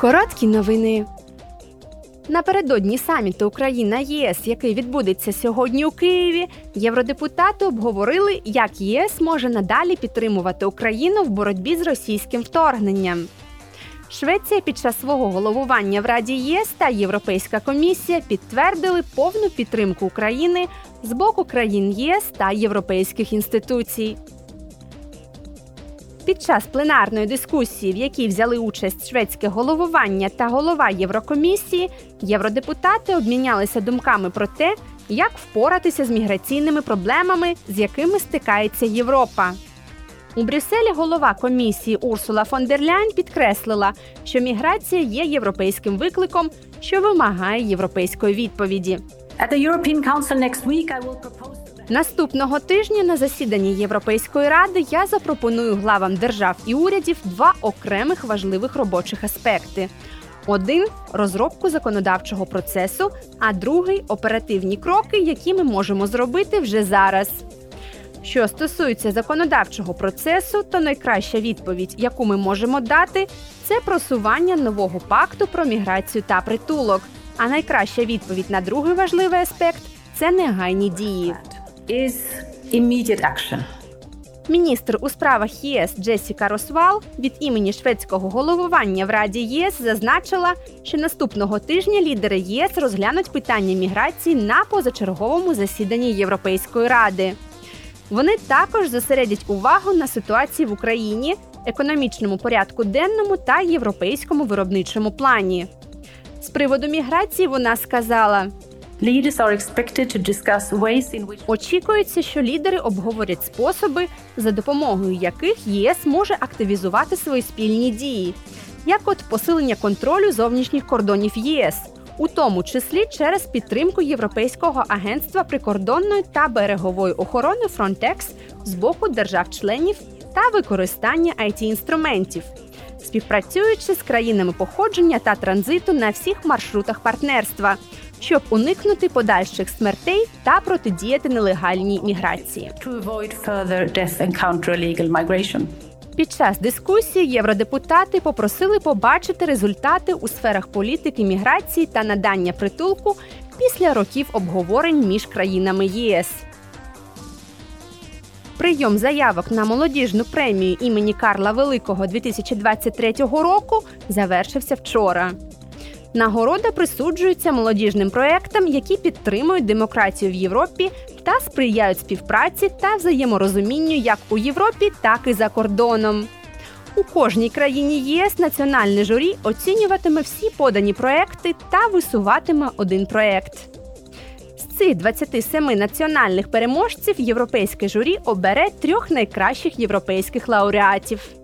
Короткі новини. Напередодні саміту Україна ЄС, який відбудеться сьогодні у Києві, євродепутати обговорили, як ЄС може надалі підтримувати Україну в боротьбі з російським вторгненням. Швеція під час свого головування в Раді ЄС та Європейська комісія підтвердили повну підтримку України з боку країн ЄС та європейських інституцій. Під час пленарної дискусії, в якій взяли участь шведське головування та голова Єврокомісії, євродепутати обмінялися думками про те, як впоратися з міграційними проблемами, з якими стикається Європа. У Брюсселі голова комісії Урсула фон дер Ляйн підкреслила, що міграція є європейським викликом, що вимагає європейської відповіді. At the European Council next week, I will propose. Наступного тижня на засіданні Європейської ради я запропоную главам держав і урядів два окремих важливих робочих аспекти: один розробку законодавчого процесу, а другий оперативні кроки, які ми можемо зробити вже зараз. Що стосується законодавчого процесу, то найкраща відповідь, яку ми можемо дати, це просування нового пакту про міграцію та притулок. А найкраща відповідь на другий важливий аспект це негайні дії. Is immediate action. Міністр у справах ЄС Джесіка Росвал від імені шведського головування в Раді ЄС зазначила, що наступного тижня лідери ЄС розглянуть питання міграції на позачерговому засіданні Європейської ради. Вони також зосередять увагу на ситуації в Україні, економічному порядку денному та європейському виробничому плані. З приводу міграції вона сказала: Очікується, що лідери обговорять способи, за допомогою яких ЄС може активізувати свої спільні дії, як от посилення контролю зовнішніх кордонів ЄС, у тому числі через підтримку Європейського агентства прикордонної та берегової охорони Frontex з боку держав-членів та використання it інструментів, співпрацюючи з країнами походження та транзиту на всіх маршрутах партнерства, щоб уникнути подальших смертей та протидіяти нелегальній міграції. to avoid further death and counter illegal migration. Під час дискусії євродепутати попросили побачити результати у сферах політики міграції та надання притулку після років обговорень між країнами ЄС. Прийом заявок на молодіжну премію імені Карла Великого 2023 року завершився вчора. Нагорода присуджується молодіжним проектам, які підтримують демократію в Європі та сприяють співпраці та взаєморозумінню як у Європі, так і за кордоном. У кожній країні ЄС національне журі оцінюватиме всі подані проекти та висуватиме один проект. З цих 27 національних переможців європейське журі обере трьох найкращих європейських лауреатів.